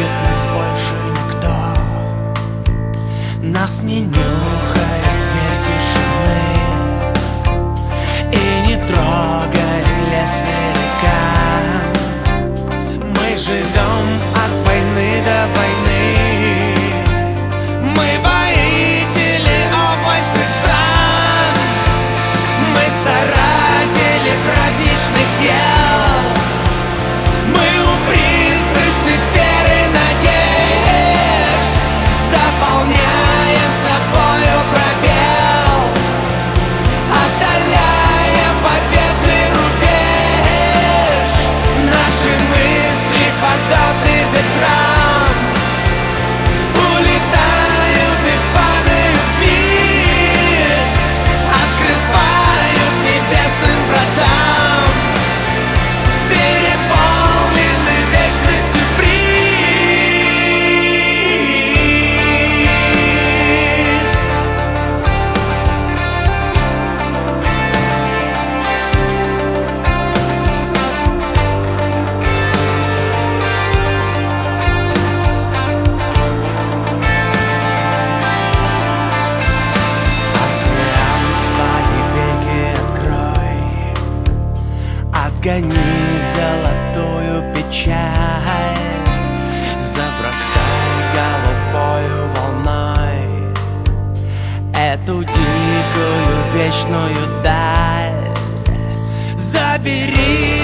увидит нас больше никто. Нас не нюхает Гони золотую печаль. Забросай голубою волной Эту дикую вечную даль. Забери